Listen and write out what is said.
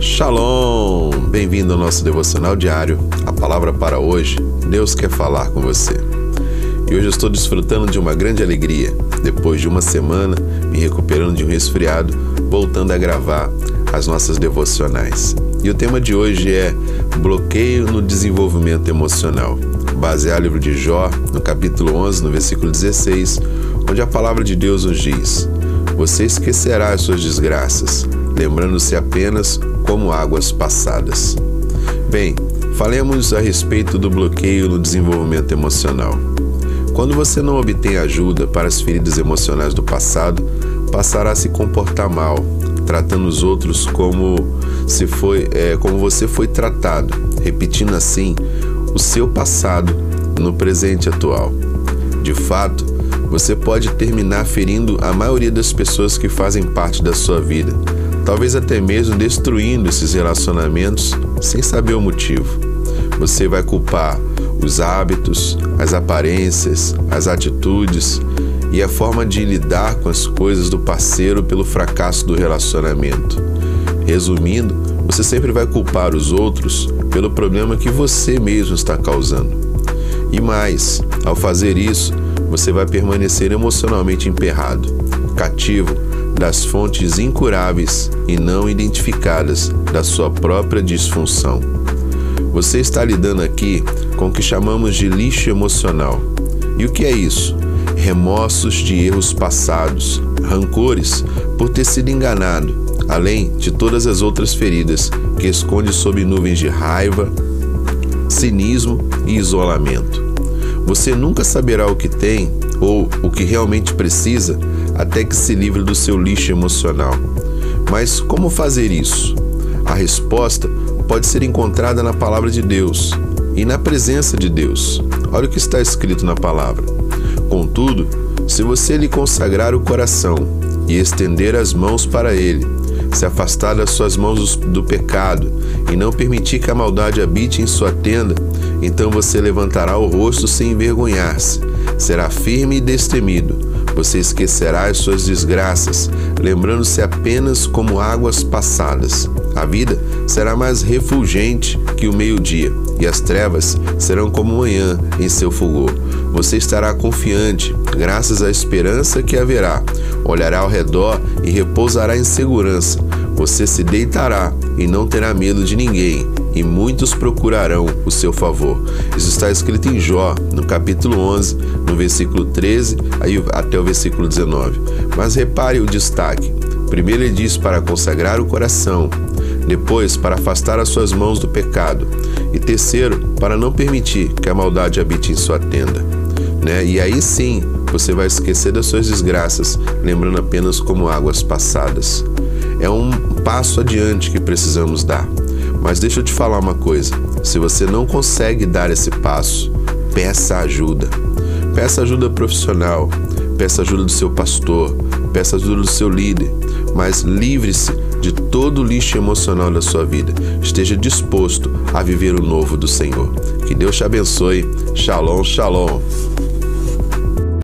Shalom! Bem-vindo ao nosso devocional diário. A palavra para hoje, Deus quer falar com você. E hoje eu estou desfrutando de uma grande alegria. Depois de uma semana, me recuperando de um resfriado, voltando a gravar as nossas devocionais. E o tema de hoje é bloqueio no desenvolvimento emocional. Baseado no livro de Jó, no capítulo 11, no versículo 16, onde a palavra de Deus nos diz: Você esquecerá as suas desgraças, lembrando-se apenas como águas passadas. Bem, falemos a respeito do bloqueio no desenvolvimento emocional. Quando você não obtém ajuda para as feridas emocionais do passado, passará a se comportar mal, tratando os outros como se foi, é, como você foi tratado, repetindo assim o seu passado no presente atual. De fato, você pode terminar ferindo a maioria das pessoas que fazem parte da sua vida, talvez até mesmo destruindo esses relacionamentos sem saber o motivo. Você vai culpar os hábitos, as aparências, as atitudes e a forma de lidar com as coisas do parceiro pelo fracasso do relacionamento. Resumindo, você sempre vai culpar os outros pelo problema que você mesmo está causando. E mais, ao fazer isso, você vai permanecer emocionalmente emperrado, cativo das fontes incuráveis e não identificadas da sua própria disfunção. Você está lidando aqui com o que chamamos de lixo emocional. E o que é isso? Remorsos de erros passados, rancores por ter sido enganado, além de todas as outras feridas que esconde sob nuvens de raiva, cinismo e isolamento. Você nunca saberá o que tem ou o que realmente precisa até que se livre do seu lixo emocional. Mas como fazer isso? A resposta pode ser encontrada na palavra de Deus e na presença de Deus. Olha o que está escrito na palavra. Contudo, se você lhe consagrar o coração e estender as mãos para ele, se afastar das suas mãos do pecado e não permitir que a maldade habite em sua tenda, então você levantará o rosto sem envergonhar-se, será firme e destemido. Você esquecerá as suas desgraças, lembrando-se apenas como águas passadas. A vida será mais refulgente que o meio-dia, e as trevas serão como manhã em seu fulgor. Você estará confiante, graças à esperança que haverá. Olhará ao redor e repousará em segurança. Você se deitará e não terá medo de ninguém, e muitos procurarão o seu favor. Isso está escrito em Jó, no capítulo 11, no versículo 13 até o versículo 19. Mas repare o destaque. Primeiro ele diz para consagrar o coração, depois para afastar as suas mãos do pecado, e terceiro, para não permitir que a maldade habite em sua tenda. Né? E aí sim você vai esquecer das suas desgraças, lembrando apenas como águas passadas. É um passo adiante que precisamos dar. Mas deixa eu te falar uma coisa: se você não consegue dar esse passo, peça ajuda. Peça ajuda profissional, peça ajuda do seu pastor, peça ajuda do seu líder, mas livre-se de todo o lixo emocional da sua vida. Esteja disposto a viver o novo do Senhor. Que Deus te abençoe. Shalom, shalom.